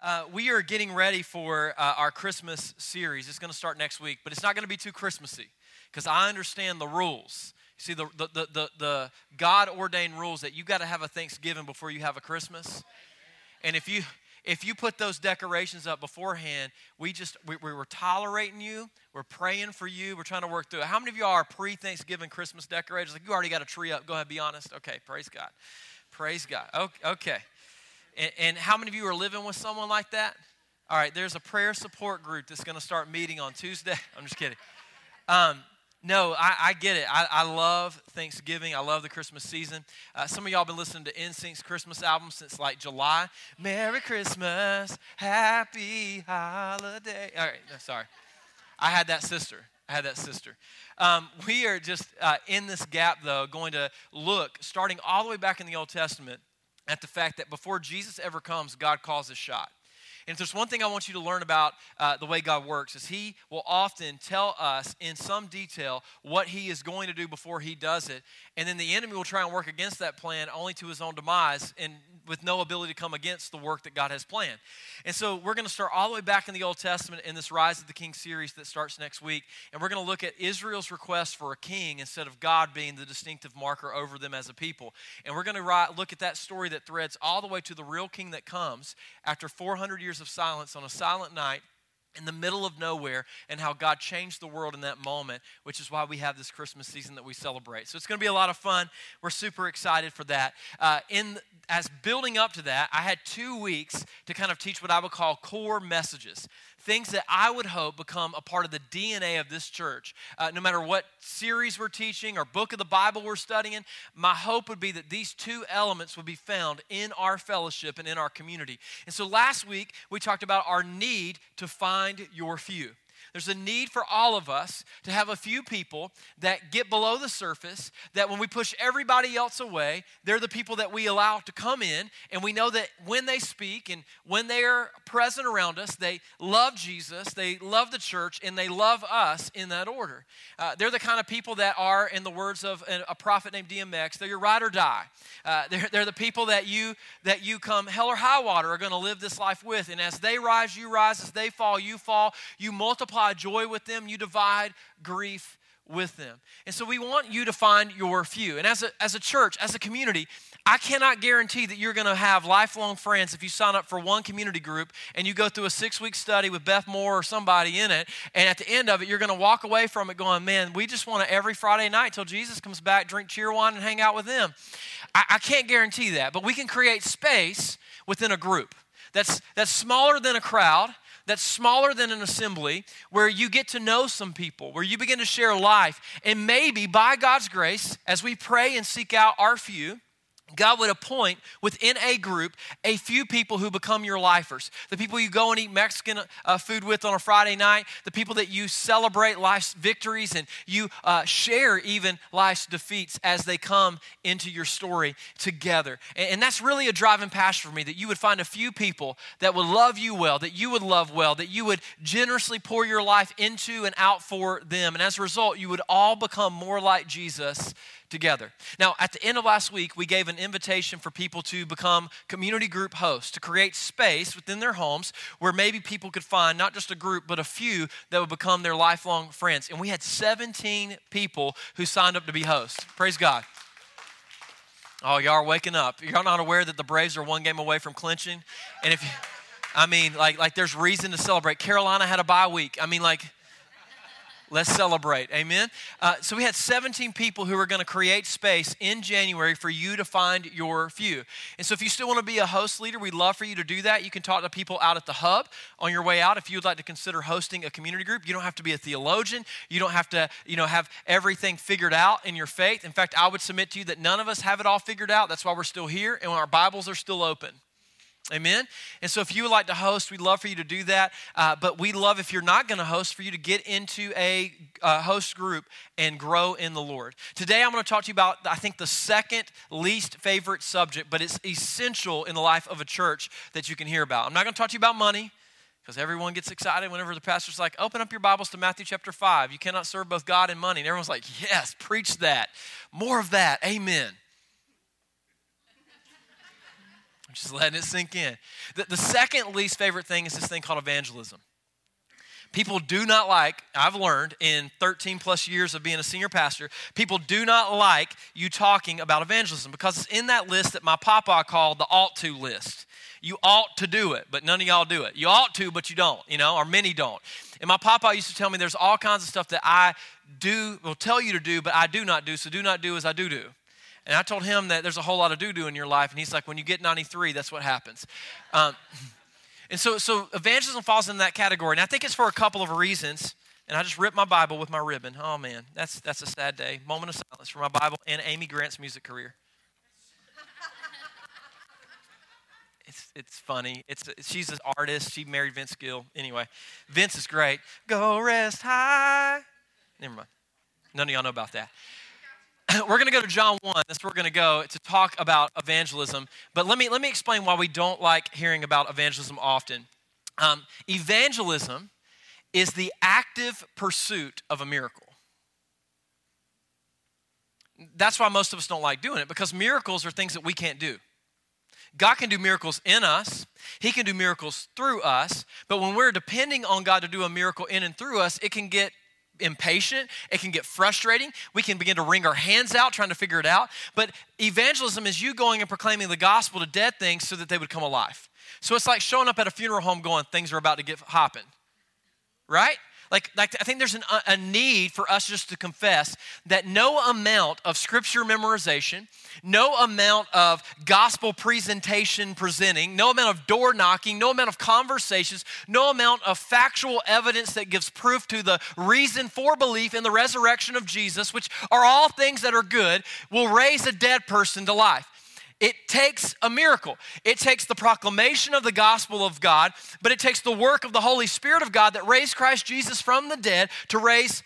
Uh, we are getting ready for uh, our Christmas series. It's going to start next week, but it's not going to be too Christmassy because I understand the rules. You see, the, the, the, the, the God ordained rules that you got to have a Thanksgiving before you have a Christmas. And if you, if you put those decorations up beforehand, we just, we, we were tolerating you. We're praying for you. We're trying to work through it. How many of you are pre Thanksgiving Christmas decorators? Like, you already got a tree up. Go ahead, be honest. Okay, praise God. Praise God. Okay. And, and how many of you are living with someone like that? All right, there's a prayer support group that's going to start meeting on Tuesday. I'm just kidding. Um, no, I, I, get it. I, I, love Thanksgiving. I love the Christmas season. Uh, some of y'all been listening to NSYNC's Christmas album since like July. Merry Christmas, Happy Holiday. All right, no, sorry. I had that sister. I had that sister. Um, we are just uh, in this gap, though, going to look, starting all the way back in the Old Testament, at the fact that before Jesus ever comes, God calls a shot. And if there's one thing I want you to learn about uh, the way God works, is He will often tell us in some detail what He is going to do before He does it. And then the enemy will try and work against that plan only to his own demise and with no ability to come against the work that God has planned. And so we're going to start all the way back in the Old Testament in this Rise of the King series that starts next week. And we're going to look at Israel's request for a king instead of God being the distinctive marker over them as a people. And we're going to look at that story that threads all the way to the real king that comes after 400 years of silence on a silent night in the middle of nowhere and how God changed the world in that moment, which is why we have this Christmas season that we celebrate. So it's going to be a lot of fun. We're super excited for that. Uh, in as building up to that, I had two weeks to kind of teach what I would call core messages things that I would hope become a part of the DNA of this church. Uh, no matter what series we're teaching or book of the Bible we're studying, my hope would be that these two elements would be found in our fellowship and in our community. And so last week, we talked about our need to find your few. There's a need for all of us to have a few people that get below the surface, that when we push everybody else away, they're the people that we allow to come in. And we know that when they speak and when they are present around us, they love Jesus, they love the church, and they love us in that order. Uh, they're the kind of people that are, in the words of a prophet named DMX, they're your ride or die. Uh, they're, they're the people that you, that you come hell or high water are going to live this life with. And as they rise, you rise. As they fall, you fall. You multiply multiply joy with them, you divide grief with them. And so we want you to find your few. And as a, as a church, as a community, I cannot guarantee that you're going to have lifelong friends if you sign up for one community group and you go through a six week study with Beth Moore or somebody in it. And at the end of it, you're going to walk away from it going, man, we just want to every Friday night till Jesus comes back drink Cheerwine and hang out with them. I, I can't guarantee that, but we can create space within a group that's, that's smaller than a crowd that's smaller than an assembly where you get to know some people, where you begin to share life. And maybe by God's grace, as we pray and seek out our few, God would appoint within a group a few people who become your lifers. The people you go and eat Mexican uh, food with on a Friday night, the people that you celebrate life's victories and you uh, share even life's defeats as they come into your story together. And, and that's really a driving passion for me that you would find a few people that would love you well, that you would love well, that you would generously pour your life into and out for them. And as a result, you would all become more like Jesus together. Now, at the end of last week, we gave an invitation for people to become community group hosts, to create space within their homes where maybe people could find not just a group, but a few that would become their lifelong friends. And we had 17 people who signed up to be hosts. Praise God. Oh, y'all are waking up. Y'all not aware that the Braves are one game away from clinching? And if you, I mean, like, like there's reason to celebrate. Carolina had a bye week. I mean, like, Let's celebrate. Amen. Uh, so we had 17 people who are going to create space in January for you to find your few. And so if you still want to be a host leader, we'd love for you to do that. You can talk to people out at the hub on your way out. If you'd like to consider hosting a community group, you don't have to be a theologian. You don't have to, you know, have everything figured out in your faith. In fact, I would submit to you that none of us have it all figured out. That's why we're still here and our Bibles are still open. Amen. And so, if you would like to host, we'd love for you to do that. Uh, but we love if you're not going to host, for you to get into a uh, host group and grow in the Lord. Today, I'm going to talk to you about, I think, the second least favorite subject, but it's essential in the life of a church that you can hear about. I'm not going to talk to you about money because everyone gets excited whenever the pastor's like, open up your Bibles to Matthew chapter 5. You cannot serve both God and money. And everyone's like, yes, preach that. More of that. Amen. Just letting it sink in. The, the second least favorite thing is this thing called evangelism. People do not like, I've learned in 13 plus years of being a senior pastor, people do not like you talking about evangelism because it's in that list that my papa called the ought to list. You ought to do it, but none of y'all do it. You ought to, but you don't, you know, or many don't. And my papa used to tell me there's all kinds of stuff that I do, will tell you to do, but I do not do, so do not do as I do do. And I told him that there's a whole lot of do do in your life, and he's like, when you get 93, that's what happens. Um, and so, so evangelism falls in that category. And I think it's for a couple of reasons. And I just ripped my Bible with my ribbon. Oh man, that's that's a sad day. Moment of silence for my Bible and Amy Grant's music career. it's it's funny. It's she's an artist. She married Vince Gill. Anyway, Vince is great. Go rest high. Never mind. None of y'all know about that. we're going to go to John 1. That's where we're going to go to talk about evangelism. But let me, let me explain why we don't like hearing about evangelism often. Um, evangelism is the active pursuit of a miracle. That's why most of us don't like doing it because miracles are things that we can't do. God can do miracles in us, He can do miracles through us, but when we're depending on God to do a miracle in and through us, it can get impatient. It can get frustrating. We can begin to wring our hands out trying to figure it out. But evangelism is you going and proclaiming the gospel to dead things so that they would come alive. So it's like showing up at a funeral home going, things are about to get hopping. Right? Like, like I think there's an, a need for us just to confess that no amount of scripture memorization, no amount of gospel presentation presenting, no amount of door knocking, no amount of conversations, no amount of factual evidence that gives proof to the reason for belief in the resurrection of Jesus, which are all things that are good, will raise a dead person to life. It takes a miracle. It takes the proclamation of the gospel of God, but it takes the work of the Holy Spirit of God that raised Christ Jesus from the dead to raise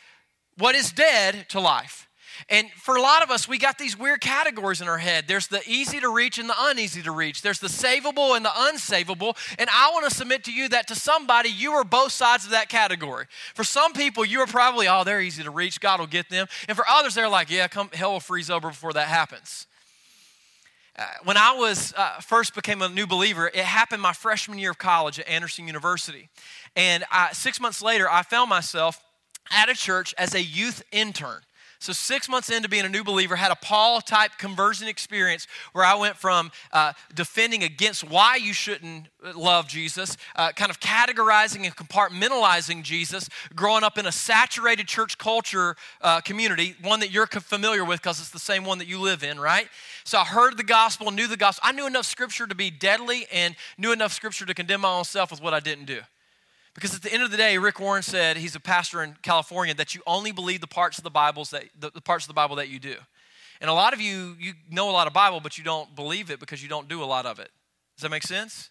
what is dead to life. And for a lot of us, we got these weird categories in our head. There's the easy to reach and the uneasy to reach. There's the savable and the unsavable. And I want to submit to you that to somebody, you are both sides of that category. For some people, you are probably, oh, they're easy to reach. God will get them. And for others, they're like, yeah, come, hell will freeze over before that happens. Uh, when I was uh, first became a new believer, it happened my freshman year of college at Anderson University. And I, six months later, I found myself at a church as a youth intern. So, six months into being a new believer, had a Paul type conversion experience where I went from uh, defending against why you shouldn't love Jesus, uh, kind of categorizing and compartmentalizing Jesus, growing up in a saturated church culture uh, community, one that you're familiar with because it's the same one that you live in, right? So, I heard the gospel, knew the gospel. I knew enough scripture to be deadly and knew enough scripture to condemn my own self with what I didn't do. Because at the end of the day, Rick Warren said, he's a pastor in California, that you only believe the parts of the Bibles that the, the parts of the Bible that you do. And a lot of you, you know a lot of Bible, but you don't believe it because you don't do a lot of it. Does that make sense?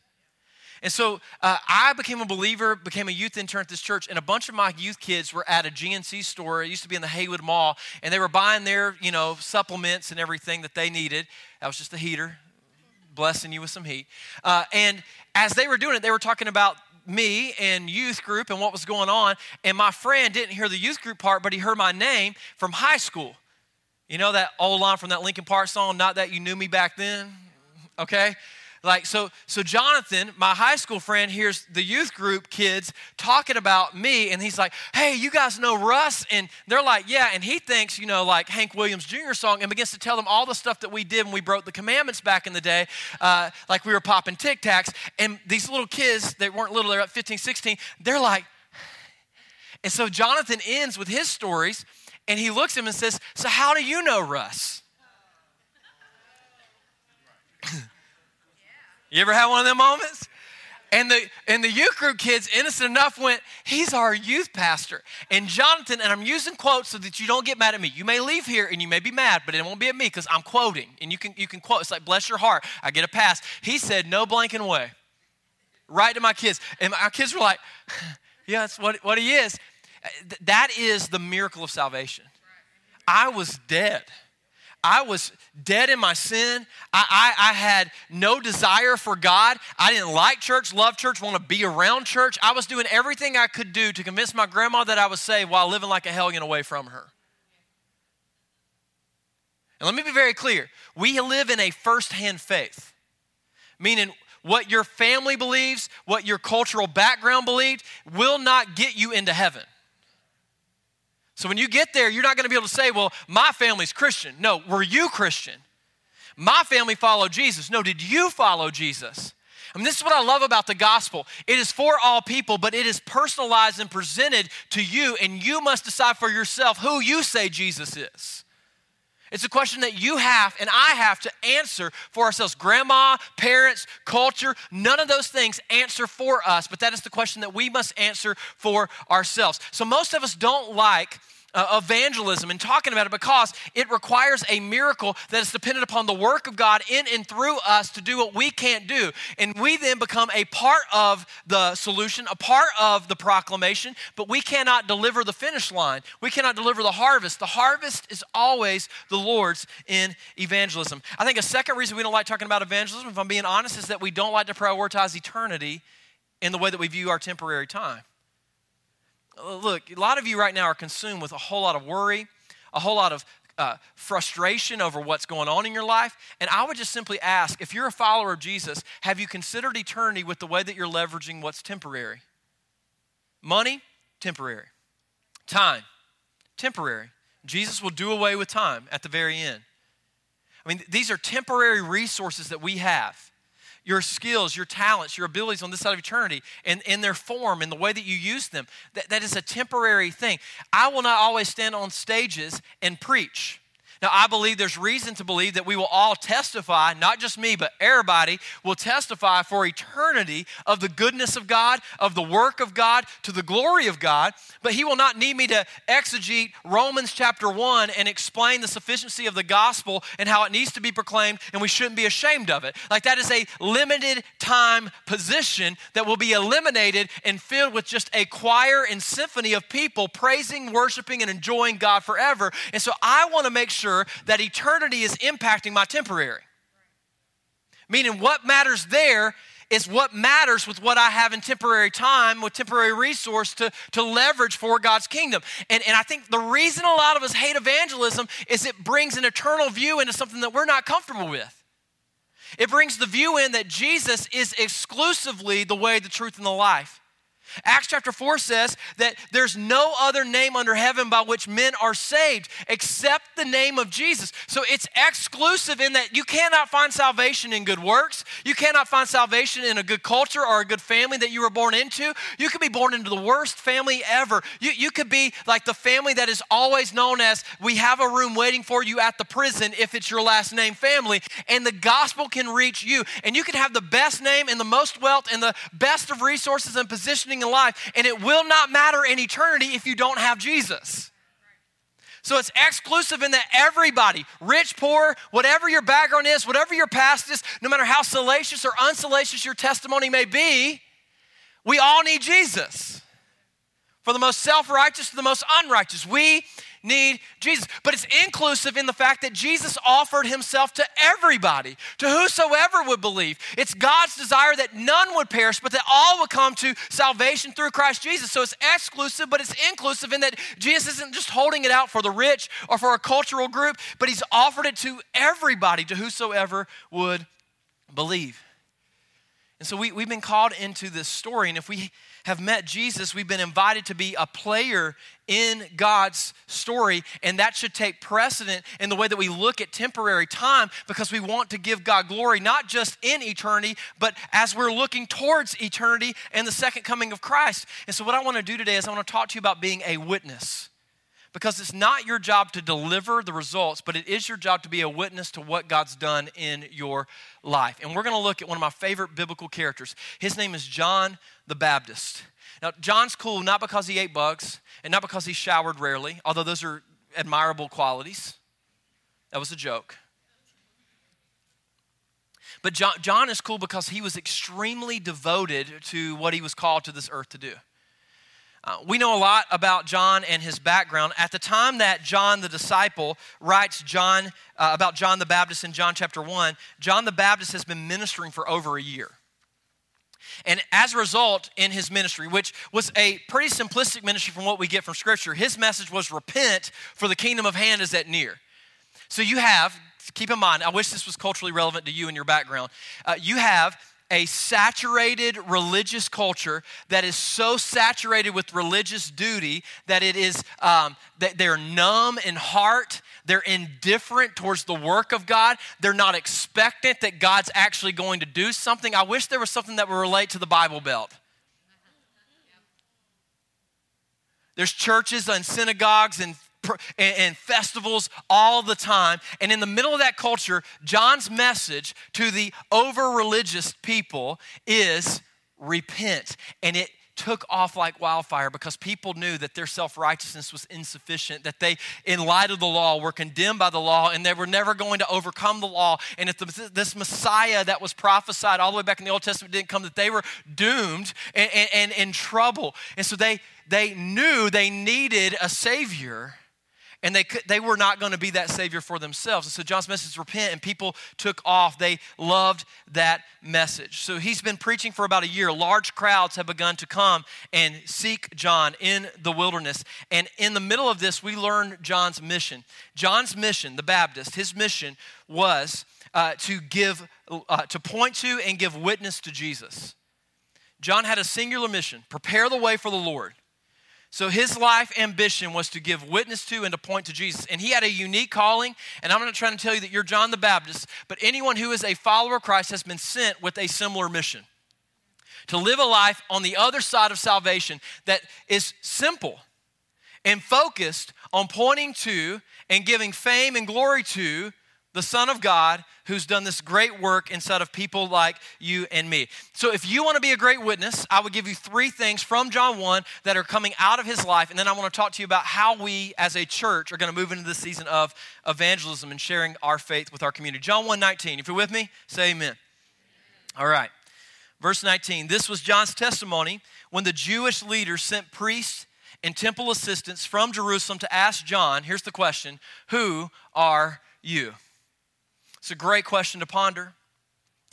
And so uh, I became a believer, became a youth intern at this church, and a bunch of my youth kids were at a GNC store. It used to be in the Haywood Mall, and they were buying their, you know, supplements and everything that they needed. That was just a heater, blessing you with some heat. Uh, and as they were doing it, they were talking about me and youth group and what was going on. And my friend didn't hear the youth group part, but he heard my name from high school. You know that old line from that Linkin Park song, Not That You Knew Me Back Then? Okay? Like, so, so Jonathan, my high school friend, hears the youth group kids talking about me, and he's like, hey, you guys know Russ? And they're like, yeah. And he thinks, you know, like Hank Williams Jr. song, and begins to tell them all the stuff that we did when we broke the commandments back in the day, uh, like we were popping Tic Tacs. And these little kids, they weren't little, they're at 15, 16, they're like, and so Jonathan ends with his stories, and he looks at him and says, so how do you know Russ? You ever had one of them moments? And the and the youth group kids, innocent enough, went, he's our youth pastor. And Jonathan, and I'm using quotes so that you don't get mad at me. You may leave here and you may be mad, but it won't be at me because I'm quoting. And you can you can quote. It's like bless your heart. I get a pass. He said, no blanking way. Right to my kids. And our kids were like, yeah, that's what, what he is. That is the miracle of salvation. I was dead. I was dead in my sin. I, I, I, had no desire for God. I didn't like church, love church, want to be around church. I was doing everything I could do to convince my grandma that I was saved while living like a hellion away from her. And let me be very clear we live in a first hand faith, meaning what your family believes, what your cultural background believed, will not get you into heaven. So when you get there, you're not going to be able to say, well, my family's Christian. No, were you Christian? My family followed Jesus. No, did you follow Jesus? I mean, this is what I love about the gospel. It is for all people, but it is personalized and presented to you, and you must decide for yourself who you say Jesus is. It's a question that you have and I have to answer for ourselves. Grandma, parents, culture, none of those things answer for us, but that is the question that we must answer for ourselves. So, most of us don't like uh, evangelism and talking about it because it requires a miracle that is dependent upon the work of God in and through us to do what we can't do. And we then become a part of the solution, a part of the proclamation, but we cannot deliver the finish line. We cannot deliver the harvest. The harvest is always the Lord's in evangelism. I think a second reason we don't like talking about evangelism, if I'm being honest, is that we don't like to prioritize eternity in the way that we view our temporary time. Look, a lot of you right now are consumed with a whole lot of worry, a whole lot of uh, frustration over what's going on in your life. And I would just simply ask if you're a follower of Jesus, have you considered eternity with the way that you're leveraging what's temporary? Money, temporary. Time, temporary. Jesus will do away with time at the very end. I mean, these are temporary resources that we have your skills, your talents, your abilities on this side of eternity and in their form and the way that you use them. That, that is a temporary thing. I will not always stand on stages and preach. Now, I believe there's reason to believe that we will all testify, not just me, but everybody will testify for eternity of the goodness of God, of the work of God, to the glory of God. But He will not need me to exegete Romans chapter 1 and explain the sufficiency of the gospel and how it needs to be proclaimed, and we shouldn't be ashamed of it. Like that is a limited time position that will be eliminated and filled with just a choir and symphony of people praising, worshiping, and enjoying God forever. And so I want to make sure that eternity is impacting my temporary. Meaning, what matters there is what matters with what I have in temporary time, with temporary resource to, to leverage for God's kingdom. And, and I think the reason a lot of us hate evangelism is it brings an eternal view into something that we're not comfortable with. It brings the view in that Jesus is exclusively the way, the truth, and the life. Acts chapter 4 says that there's no other name under heaven by which men are saved except the name of Jesus. So it's exclusive in that you cannot find salvation in good works. You cannot find salvation in a good culture or a good family that you were born into. You could be born into the worst family ever. You, you could be like the family that is always known as we have a room waiting for you at the prison if it's your last name family. And the gospel can reach you. And you can have the best name and the most wealth and the best of resources and positioning in life, and it will not matter in eternity if you don't have Jesus. So it's exclusive in that everybody, rich, poor, whatever your background is, whatever your past is, no matter how salacious or unsalacious your testimony may be, we all need Jesus. For the most self righteous to the most unrighteous, we need Jesus. But it's inclusive in the fact that Jesus offered himself to everybody, to whosoever would believe. It's God's desire that none would perish, but that all would come to salvation through Christ Jesus. So it's exclusive, but it's inclusive in that Jesus isn't just holding it out for the rich or for a cultural group, but he's offered it to everybody, to whosoever would believe. And so we, we've been called into this story, and if we have met Jesus, we've been invited to be a player in God's story, and that should take precedent in the way that we look at temporary time because we want to give God glory, not just in eternity, but as we're looking towards eternity and the second coming of Christ. And so, what I want to do today is I want to talk to you about being a witness because it's not your job to deliver the results, but it is your job to be a witness to what God's done in your life. And we're going to look at one of my favorite biblical characters. His name is John the Baptist. Now, John's cool not because he ate bugs and not because he showered rarely, although those are admirable qualities. That was a joke. But John, John is cool because he was extremely devoted to what he was called to this earth to do. Uh, we know a lot about John and his background. At the time that John the disciple writes John uh, about John the Baptist in John chapter 1, John the Baptist has been ministering for over a year. And as a result, in his ministry, which was a pretty simplistic ministry from what we get from Scripture, his message was repent, for the kingdom of hand is at near. So you have keep in mind, I wish this was culturally relevant to you and your background. Uh, you have a saturated religious culture that is so saturated with religious duty that it is um, that they're numb in heart they're indifferent towards the work of god they're not expectant that god's actually going to do something. I wish there was something that would relate to the bible belt. There's churches and synagogues and and, festivals all the time. And in the middle of that culture, John's message to the over religious people is repent. And it took off like wildfire because people knew that their self righteousness was insufficient, that they, in light of the law, were condemned by the law and they were never going to overcome the law. And if the, this Messiah that was prophesied all the way back in the Old Testament didn't come, that they were doomed and, in trouble. And so they, they knew they needed a Savior and they, they were not going to be that savior for themselves. And so John's message is repent, and people took off. They loved that message. So he's been preaching for about a year. Large crowds have begun to come and seek John in the wilderness. And in the middle of this, we learn John's mission. John's mission, the Baptist, his mission was uh, to give, uh, to point to and give witness to Jesus. John had a singular mission prepare the way for the Lord. So his life ambition was to give witness to and to point to Jesus. And he had a unique calling. And I'm not trying to tell you that you're John the Baptist, but anyone who is a follower of Christ has been sent with a similar mission to live a life on the other side of salvation that is simple and focused on pointing to and giving fame and glory to the Son of God who's done this great work inside of people like you and me. So, if you want to be a great witness, I would give you three things from John 1 that are coming out of his life. And then I want to talk to you about how we as a church are going to move into this season of evangelism and sharing our faith with our community. John 1 19. If you're with me, say amen. All right. Verse 19. This was John's testimony when the Jewish leaders sent priests and temple assistants from Jerusalem to ask John, here's the question, who are you? It's a great question to ponder.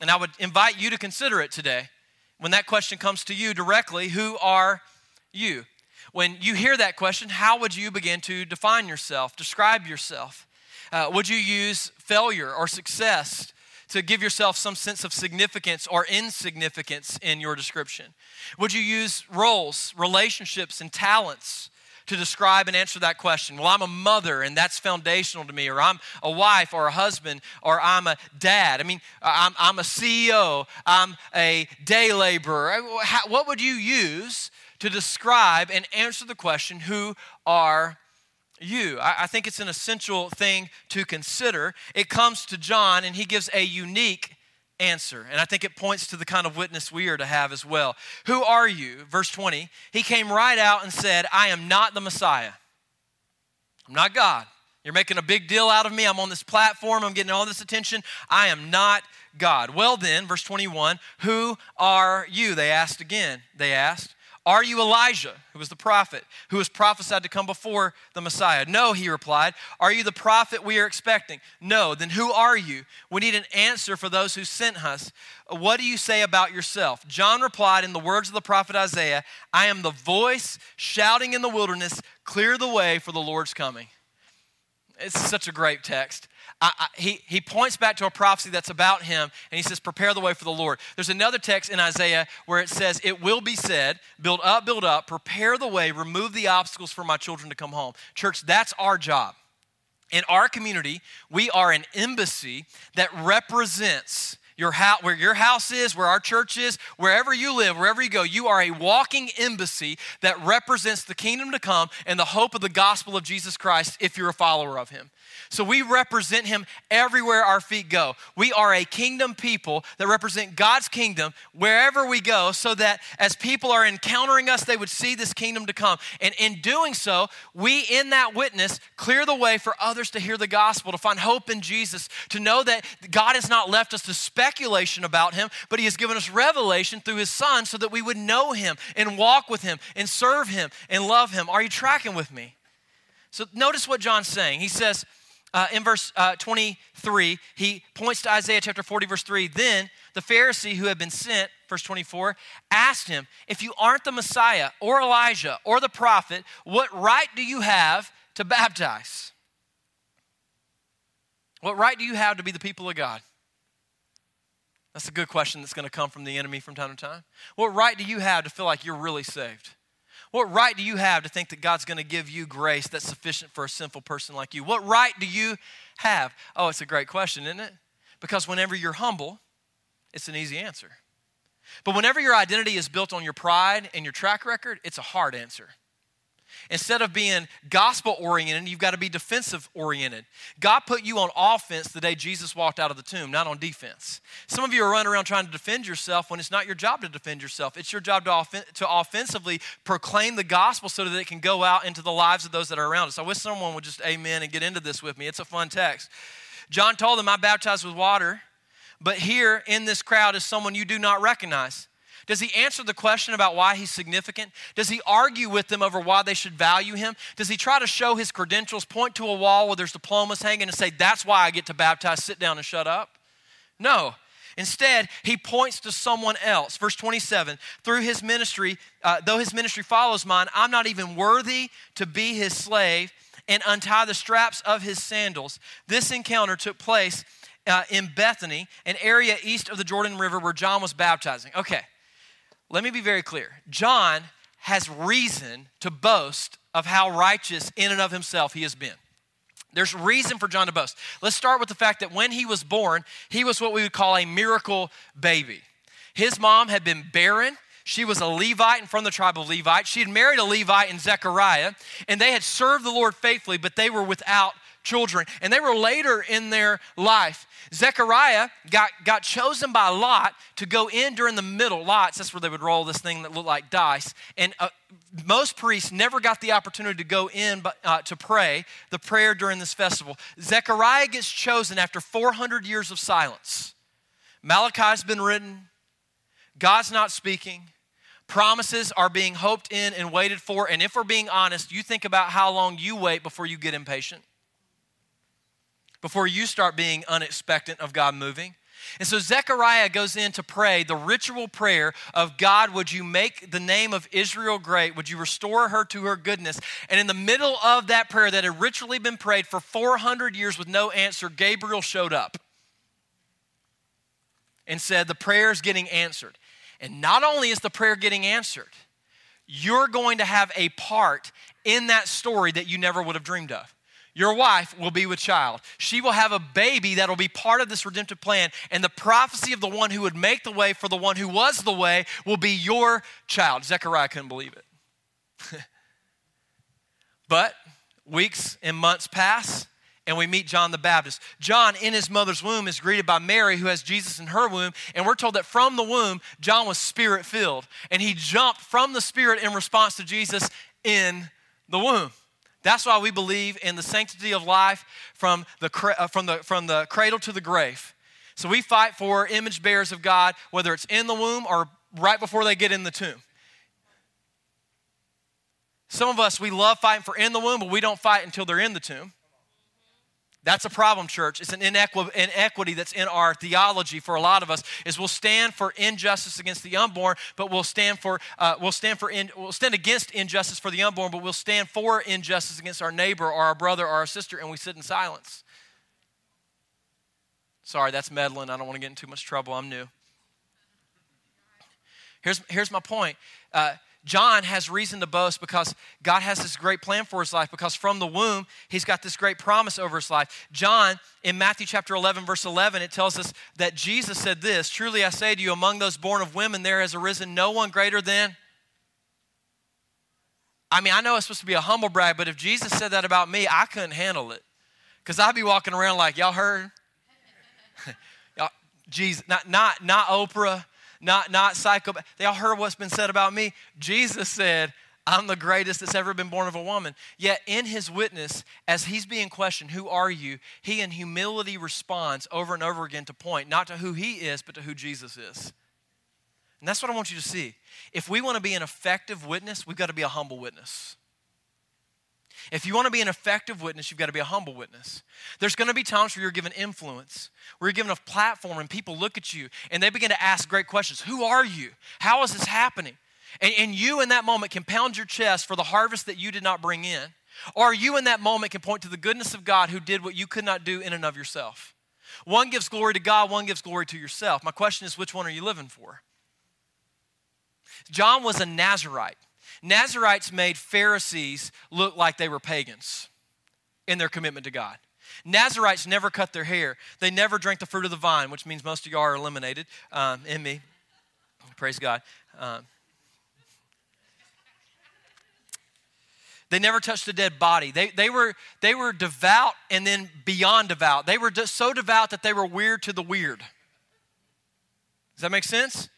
And I would invite you to consider it today. When that question comes to you directly, who are you? When you hear that question, how would you begin to define yourself, describe yourself? Uh, would you use failure or success to give yourself some sense of significance or insignificance in your description? Would you use roles, relationships, and talents to describe and answer that question. Well, I'm a mother and that's foundational to me, or I'm a wife or a husband, or I'm a dad. I mean, I'm, I'm a CEO, I'm a day laborer. What would you use to describe and answer the question, Who are you. I, think it's an essential thing to consider. It comes to John, and he gives a unique answer. And I think it points to the kind of witness we are to have as well. Who are you? Verse 20. He came right out and said, I am not the Messiah. I'm not God. You're making a big deal out of me. I'm on this platform. I'm getting all this attention. I am not God. Well, then, verse 21, who are you? They asked again. They asked, are you Elijah, who was the prophet, who was prophesied to come before the Messiah? No, he replied. Are you the prophet we are expecting? No. Then who are you? We need an answer for those who sent us. What do you say about yourself? John replied in the words of the prophet Isaiah I am the voice shouting in the wilderness, clear the way for the Lord's coming. It's such a great text. I, I, he, he points back to a prophecy that's about him, and he says, Prepare the way for the Lord. There's another text in Isaiah where it says, It will be said, build up, build up, prepare the way, remove the obstacles for my children to come home. Church, that's our job. In our community, we are an embassy that represents your house, where your house is, where our church is, wherever you live, wherever you go, you are a walking embassy that represents the kingdom to come and the hope of the gospel of Jesus Christ if you're a follower of him. So we represent him everywhere our feet go. We are a kingdom people that represent God's kingdom wherever we go, so that as people are encountering us, they would see this kingdom to come. And in doing so, we, in that witness, clear the way for others to hear the gospel, to find hope in Jesus, to know that God has not left us to speculation about him, but he has given us revelation through his son so that we would know him and walk with him and serve him and love him. Are you tracking with me? So notice what John's saying. He says, uh, in verse uh, 23, he points to Isaiah chapter 40, verse 3. Then the Pharisee who had been sent, verse 24, asked him, If you aren't the Messiah or Elijah or the prophet, what right do you have to baptize? What right do you have to be the people of God? That's a good question that's going to come from the enemy from time to time. What right do you have to feel like you're really saved? What right do you have to think that God's going to give you grace that's sufficient for a sinful person like you? What right do you have? Oh, it's a great question, isn't it? Because whenever you're humble, it's an easy answer. But whenever your identity is built on your pride and your track record, it's a hard answer. Instead of being gospel oriented, you've got to be defensive oriented. God put you on offense the day Jesus walked out of the tomb, not on defense. Some of you are running around trying to defend yourself when it's not your job to defend yourself. It's your job to, to offensively proclaim the gospel so that it can go out into the lives of those that are around us. I wish someone would just amen and get into this with me. It's a fun text. John told them, I baptized with water, but here in this crowd is someone you do not recognize. Does he answer the question about why he's significant? Does he argue with them over why they should value him? Does he try to show his credentials, point to a wall where there's diplomas hanging, and say, That's why I get to baptize, sit down and shut up? No. Instead, he points to someone else. Verse 27 Through his ministry, uh, though his ministry follows mine, I'm not even worthy to be his slave and untie the straps of his sandals. This encounter took place uh, in Bethany, an area east of the Jordan River where John was baptizing. Okay, let me be very clear. John has reason to boast of how righteous in and of himself he has been. There's reason for John to boast. Let's start with the fact that when he was born, he was what we would call a miracle baby. His mom had been barren. She was a Levite and from the tribe of Levite. She had married a Levite in Zechariah, and they had served the Lord faithfully, but they were without children. And they were later in their life. Zechariah got, got chosen by Lot to go in during the middle. Lots, that's where they would roll this thing that looked like dice. And uh, most priests never got the opportunity to go in uh, to pray the prayer during this festival. Zechariah gets chosen after 400 years of silence. Malachi's been written, God's not speaking. Promises are being hoped in and waited for. And if we're being honest, you think about how long you wait before you get impatient before you start being unexpectant of God moving. And so Zechariah goes in to pray the ritual prayer of God, would you make the name of Israel great? Would you restore her to her goodness? And in the middle of that prayer that had ritually been prayed for 400 years with no answer, Gabriel showed up and said, The prayer is getting answered. And not only is the prayer getting answered, you're going to have a part in that story that you never would have dreamed of. Your wife will be with child. She will have a baby that will be part of this redemptive plan. And the prophecy of the one who would make the way for the one who was the way will be your child. Zechariah couldn't believe it. but weeks and months pass, and we meet John the Baptist. John, in his mother's womb, is greeted by Mary, who has Jesus in her womb. And we're told that from the womb, John was spirit filled. And he jumped from the spirit in response to Jesus in the womb. That's why we believe in the sanctity of life from the, uh, from the, from the cradle to the grave. So we fight for image bearers of God, whether it's in the womb or right before they get in the tomb. Some of us, we love fighting for in the womb, but we don't fight until they're in the tomb. That's a problem, church. It's an inequ- inequity that's in our theology for a lot of us. Is we'll stand for injustice against the unborn, but we'll stand for uh, we'll stand for in, we'll stand against injustice for the unborn, but we'll stand for injustice against our neighbor or our brother or our sister, and we sit in silence. Sorry, that's meddling. I don't want to get in too much trouble. I'm new. Here's here's my point. Uh, John has reason to boast because God has this great plan for his life, because from the womb, he's got this great promise over his life. John, in Matthew chapter 11, verse 11, it tells us that Jesus said this Truly I say to you, among those born of women, there has arisen no one greater than. I mean, I know it's supposed to be a humble brag, but if Jesus said that about me, I couldn't handle it. Because I'd be walking around like, y'all heard? y'all, Jesus, not, not, not Oprah, not, not psycho. They all heard what's been said about me. Jesus said, I'm the greatest that's ever been born of a woman. Yet, in his witness, as he's being questioned, Who are you? he in humility responds over and over again to point not to who he is, but to who Jesus is. And that's what I want you to see. If we want to be an effective witness, we've got to be a humble witness. If you want to be an effective witness, you've got to be a humble witness. There's going to be times where you're given influence, where you're given a platform and people look at you and they begin to ask great questions Who are you? How is this happening? And, and you in that moment can pound your chest for the harvest that you did not bring in. Or you in that moment can point to the goodness of God who did what you could not do in and of yourself. One gives glory to God, one gives glory to yourself. My question is, which one are you living for? John was a Nazarite. Nazarites made Pharisees look like they were pagans in their commitment to God. Nazarites never cut their hair. They never drank the fruit of the vine, which means most of y'all are eliminated um, in me. Praise God. Um, They never touched a dead body. They, they, were, they were devout and then beyond devout. They were just so devout that they were weird to the weird. Does that make sense?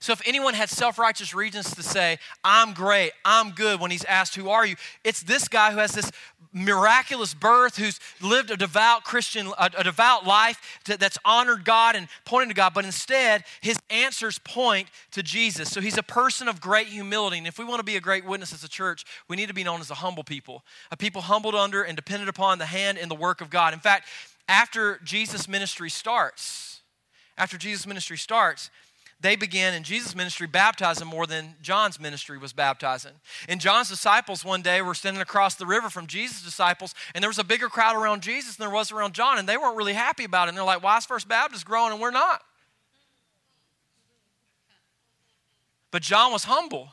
So if anyone had self righteous reasons to say, I'm great, I'm good, when he's asked, Who are you? It's this guy who has this miraculous birth, who's lived a devout Christian, a, a devout life that's honored God and pointed to God, but instead his answers point to Jesus. So he's a person of great humility. And if we want to be a great witness as a church, we need to be known as a humble people, a people humbled under and dependent upon the hand and the work of God. In fact, after Jesus' ministry starts, after Jesus' ministry starts, they began in Jesus' ministry baptizing more than John's ministry was baptizing. And John's disciples one day were standing across the river from Jesus' disciples, and there was a bigger crowd around Jesus than there was around John, and they weren't really happy about it. And they're like, why is First Baptist growing and we're not? But John was humble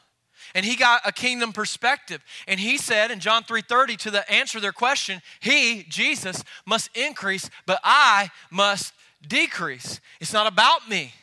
and he got a kingdom perspective and he said in john 3.30 to the answer their question he jesus must increase but i must decrease it's not about me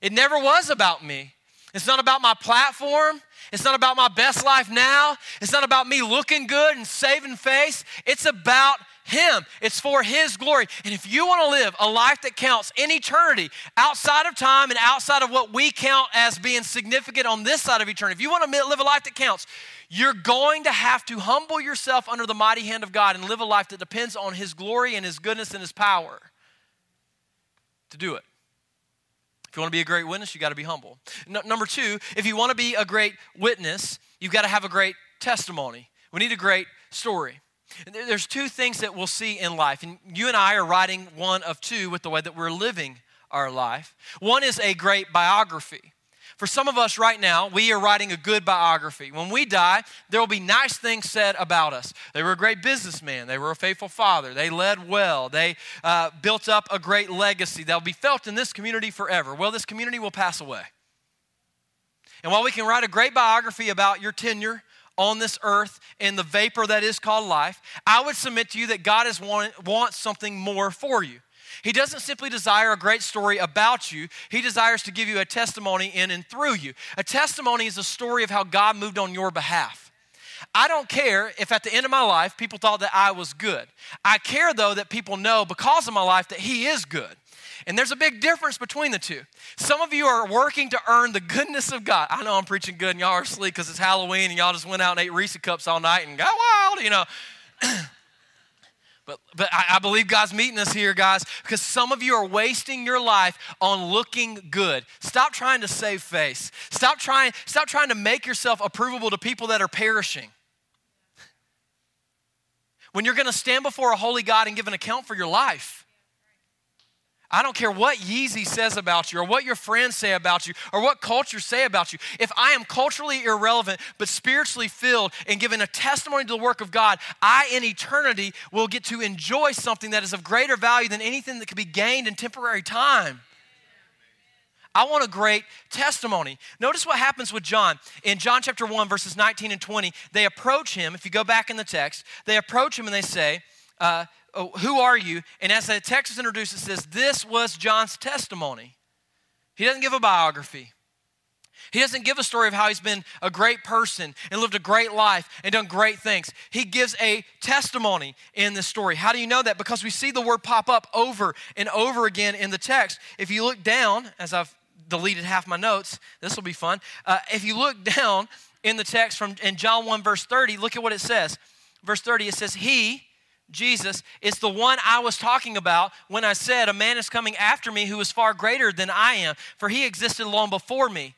it never was about me. It's not about my platform. It's not about my best life now. It's not about me looking good and saving face. It's about Him. It's for His glory. And if you want to live a life that counts in eternity, outside of time and outside of what we count as being significant on this side of eternity, if you want to live a life that counts, you're going to have to humble yourself under the mighty hand of God and live a life that depends on His glory and His goodness and His power to do it. If you want to be a great witness, you got to be humble. No, number two, if you want to be a great witness, you've got to have a great testimony. We need a great story. There's two things that we'll see in life, and you and I are writing one of two with the way that we're living our life. One is a great biography. For some of us right now, we are writing a good biography. When we die, there will be nice things said about us. They were a great businessman. They were a faithful father. They led well. They uh, built up a great legacy that will be felt in this community forever. Well, this community will pass away. And while we can write a great biography about your tenure, on this earth in the vapor that is called life, I would submit to you that God is want, wants something more for you. He doesn't simply desire a great story about you, He desires to give you a testimony in and through you. A testimony is a story of how God moved on your behalf. I don't care if at the end of my life people thought that I was good. I care though that people know because of my life that He is good. And there's a big difference between the two. Some of you are working to earn the goodness of God. I know I'm preaching good and y'all are asleep because it's Halloween and y'all just went out and ate Reese cups all night and got wild, you know. But, but I, I, believe God's meeting us here, guys, because some of you are wasting your life on looking good. Stop trying to save face. Stop trying, stop trying to make yourself approvable to people that are perishing. When you're going to stand before a holy God and give an account for your life, I don't care what Yeezy says about you or what your friends say about you or what culture say about you. If I am culturally irrelevant but spiritually filled and giving a testimony to the work of God, I in eternity will get to enjoy something that is of greater value than anything that could be gained in temporary time. I want a great testimony. Notice what happens with John. In John chapter 1, verses 19 and 20, they approach him. If you go back in the text, they approach him and they say, uh, oh, Who are you? And as the text is introduced, it says, This was John's testimony. He doesn't give a biography. He doesn't give a story of how he's been a great person and lived a great life and done great things. He gives a testimony in this story. How do you know that? Because we see the word pop up over and over again in the text. If you look down, as I've deleted half my notes, this will be fun. Uh, if you look down in the text from in John 1, verse 30, look at what it says. Verse 30, it says, He, Jesus is the one I was talking about when I said, A man is coming after me who is far greater than I am, for he existed long before me.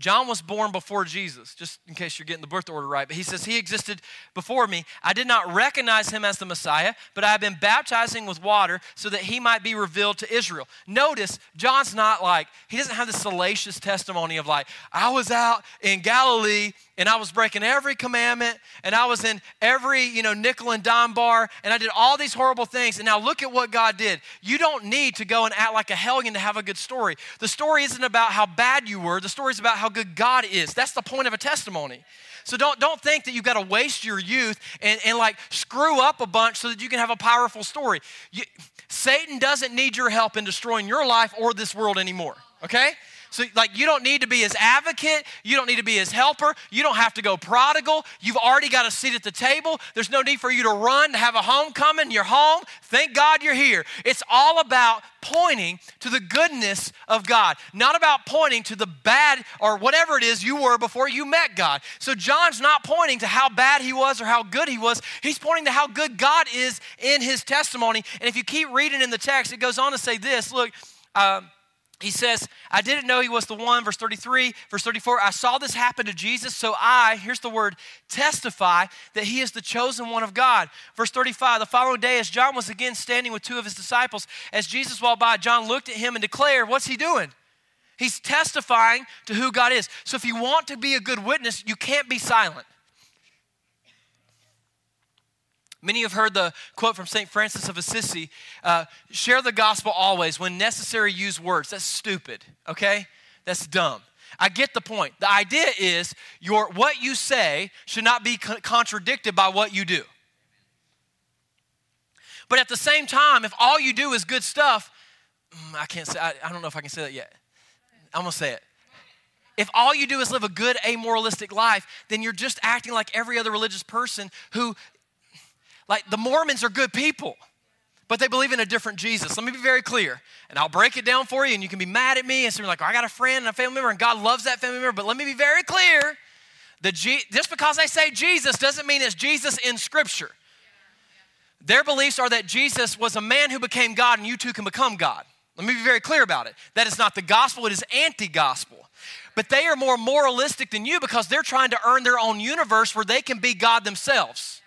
John was born before Jesus, just in case you're getting the birth order right. But he says, He existed before me. I did not recognize him as the Messiah, but I have been baptizing with water so that he might be revealed to Israel. Notice, John's not like, he doesn't have the salacious testimony of like, I was out in Galilee and I was breaking every commandment and I was in every, you know, nickel and dime bar and I did all these horrible things. And now look at what God did. You don't need to go and act like a hellion to have a good story. The story isn't about how bad you were, the story is about how good God is. That's the point of a testimony. So don't, don't think that you've got to waste your youth and, and like screw up a bunch so that you can have a powerful story. You, Satan doesn't need your help in destroying your life or this world anymore, okay? So, like, you don't need to be his advocate. You don't need to be his helper. You don't have to go prodigal. You've already got a seat at the table. There's no need for you to run to have a homecoming. You're home. Thank God you're here. It's all about pointing to the goodness of God, not about pointing to the bad or whatever it is you were before you met God. So, John's not pointing to how bad he was or how good he was. He's pointing to how good God is in his testimony. And if you keep reading in the text, it goes on to say this look, um, he says, I didn't know he was the one. Verse 33, verse 34, I saw this happen to Jesus, so I, here's the word, testify that he is the chosen one of God. Verse 35, the following day, as John was again standing with two of his disciples, as Jesus walked by, John looked at him and declared, What's he doing? He's testifying to who God is. So if you want to be a good witness, you can't be silent. Many have heard the quote from St. Francis of Assisi uh, share the gospel always. When necessary, use words. That's stupid, okay? That's dumb. I get the point. The idea is your, what you say should not be co- contradicted by what you do. But at the same time, if all you do is good stuff, mm, I can't say, I, I don't know if I can say that yet. I'm gonna say it. If all you do is live a good amoralistic life, then you're just acting like every other religious person who like the Mormons are good people, but they believe in a different Jesus. Let me be very clear, and I'll break it down for you, and you can be mad at me and say, like, oh, I got a friend and a family member, and God loves that family member, but let me be very clear. The G- just because they say Jesus doesn't mean it's Jesus in Scripture. Their beliefs are that Jesus was a man who became God, and you too can become God. Let me be very clear about it. That is not the gospel, it is anti gospel. But they are more moralistic than you because they're trying to earn their own universe where they can be God themselves.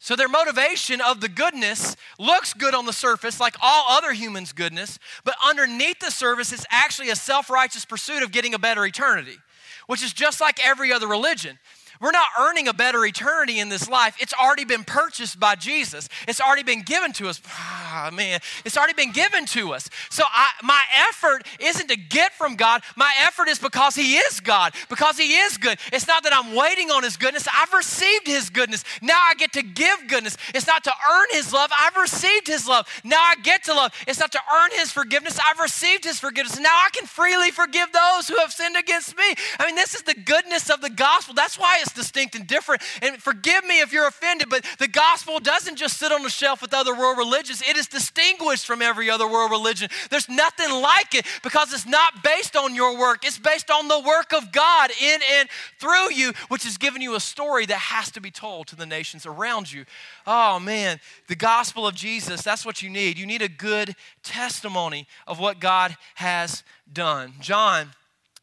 So their motivation of the goodness looks good on the surface, like all other humans' goodness, but underneath the surface, it's actually a self righteous pursuit of getting a better eternity, which is just like every other religion. We're not earning a better eternity in this life. It's already been purchased by Jesus. It's already been given to us. Ah, man, it's already been given to us. So I, my effort isn't to get from God. My effort is because He is God, because He is good. It's not that I'm waiting on His goodness. I've received His goodness. Now I get to give goodness. It's not to earn His love. I've received His love. Now I get to love. It's not to earn His forgiveness. I've received His forgiveness. Now I can freely forgive those who have sinned against me. I mean, this is the goodness of the gospel. That's why it's distinct and different. And forgive me if you're offended, but the gospel doesn't just sit on the shelf with other world religions, it is distinguished from every other world religion. There's nothing like it because it's not based on your work, it's based on the work of God in and through you, which has given you a story that has to be told to the nations around you. Oh man, the gospel of Jesus, that's what you need. You need a good testimony of what God has done. John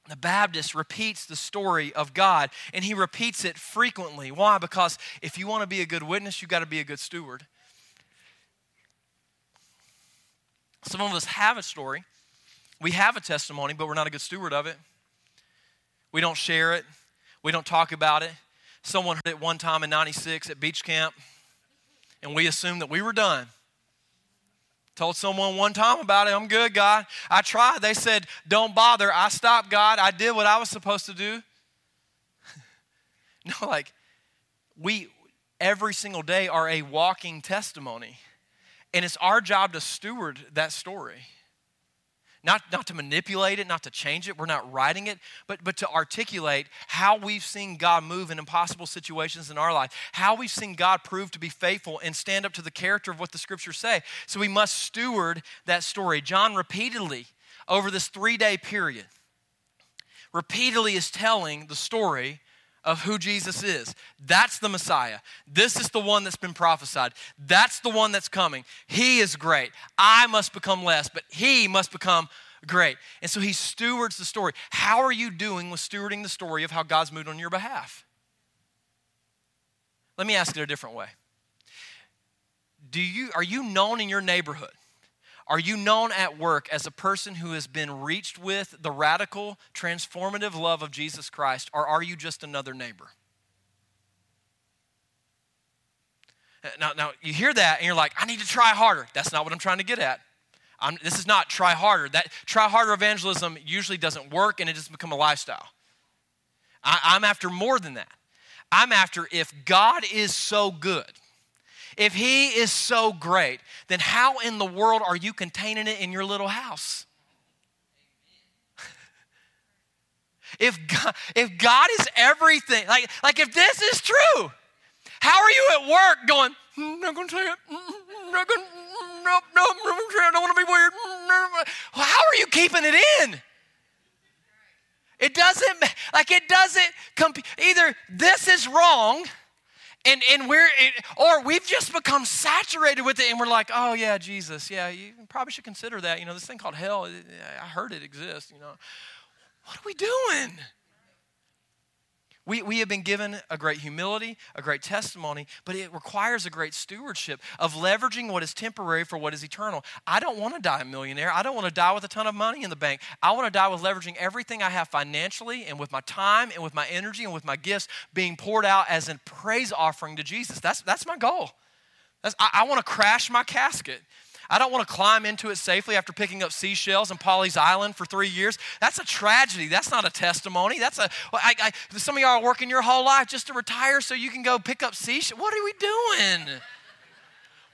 the Baptist repeats the story of God and he repeats it frequently. Why? Because if you want to be a good witness, you've got to be a good steward. Some of us have a story, we have a testimony, but we're not a good steward of it. We don't share it, we don't talk about it. Someone heard it one time in 96 at beach camp, and we assumed that we were done. Told someone one time about it. I'm good, God. I tried. They said, Don't bother. I stopped, God. I did what I was supposed to do. no, like, we every single day are a walking testimony. And it's our job to steward that story. Not, not to manipulate it, not to change it. We're not writing it, but, but to articulate how we've seen God move in impossible situations in our life, how we've seen God prove to be faithful and stand up to the character of what the scriptures say. So we must steward that story. John repeatedly, over this three day period, repeatedly is telling the story of who Jesus is. That's the Messiah. This is the one that's been prophesied. That's the one that's coming. He is great. I must become less, but he must become great. And so he stewards the story. How are you doing with stewarding the story of how God's moved on your behalf? Let me ask it a different way. Do you are you known in your neighborhood? Are you known at work as a person who has been reached with the radical, transformative love of Jesus Christ, or are you just another neighbor? Uh, now, now you hear that and you're like, I need to try harder. That's not what I'm trying to get at. I'm, this is not try harder. That try harder evangelism usually doesn't work and it just become a lifestyle. I, I'm after more than that. I'm after if God is so good, if He is so great, then how in the world are you containing it in your little house? if God, if God is everything, like, like if this is true, how are you at work going, mm, not gonna say it, mm, mm, not gonna, nope, nope, I don't wanna be weird. How are you keeping it in? It doesn't, like, it doesn't, comp- either this is wrong, and, and we're, or we've just become saturated with it and we're like, oh yeah, Jesus, yeah, you probably should consider that. You know, this thing called hell, I heard it exists, you know. What are we doing? We, we have been given a great humility, a great testimony, but it requires a great stewardship of leveraging what is temporary for what is eternal. I don't want to die a millionaire. I don't want to die with a ton of money in the bank. I want to die with leveraging everything I have financially and with my time and with my energy and with my gifts being poured out as a praise offering to Jesus. That's, that's my goal. That's, I, I want to crash my casket I don't want to climb into it safely after picking up seashells in Pawleys Island for three years. That's a tragedy. That's not a testimony. That's a. I, I, some of y'all are working your whole life just to retire so you can go pick up seashells. What are we doing?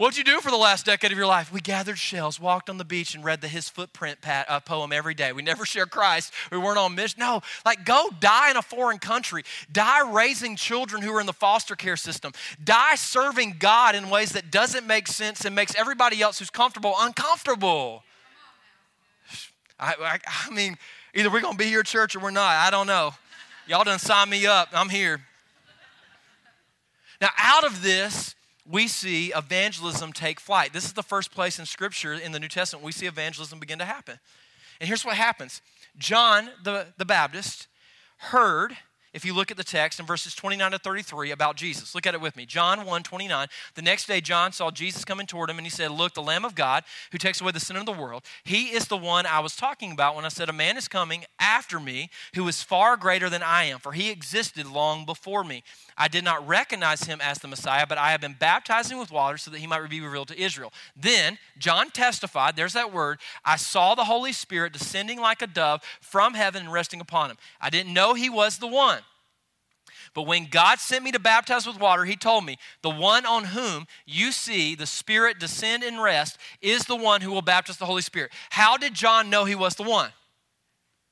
What'd you do for the last decade of your life? We gathered shells, walked on the beach, and read the His Footprint pat, uh, poem every day. We never shared Christ. We weren't on mission. No, like go die in a foreign country. Die raising children who are in the foster care system. Die serving God in ways that doesn't make sense and makes everybody else who's comfortable uncomfortable. I, I, I mean, either we're going to be here church or we're not. I don't know. Y'all done sign me up. I'm here. Now, out of this, we see evangelism take flight. This is the first place in Scripture in the New Testament we see evangelism begin to happen. And here's what happens John the, the Baptist heard if you look at the text in verses 29 to 33 about Jesus. Look at it with me. John 1 29. The next day, John saw Jesus coming toward him, and he said, Look, the Lamb of God who takes away the sin of the world. He is the one I was talking about when I said, A man is coming after me who is far greater than I am, for he existed long before me. I did not recognize him as the Messiah, but I have been baptizing with water so that he might be revealed to Israel. Then John testified, there's that word, I saw the Holy Spirit descending like a dove from heaven and resting upon him. I didn't know he was the one. But when God sent me to baptize with water, he told me, The one on whom you see the Spirit descend and rest is the one who will baptize the Holy Spirit. How did John know he was the one?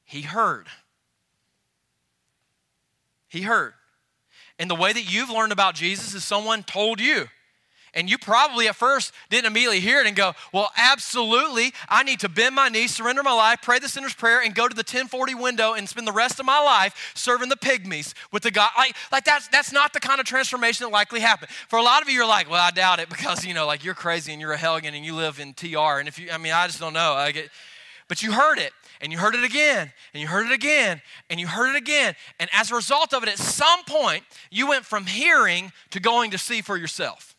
He heard. He heard. And the way that you've learned about Jesus is someone told you. And you probably at first didn't immediately hear it and go, Well, absolutely, I need to bend my knees, surrender my life, pray the sinner's prayer, and go to the 1040 window and spend the rest of my life serving the pygmies with the God. Like, like that's that's not the kind of transformation that likely happened. For a lot of you, you're like, Well, I doubt it because you know, like you're crazy and you're a hellion and you live in TR. And if you I mean, I just don't know. I get but you heard it and you heard it again and you heard it again and you heard it again. And as a result of it, at some point, you went from hearing to going to see for yourself.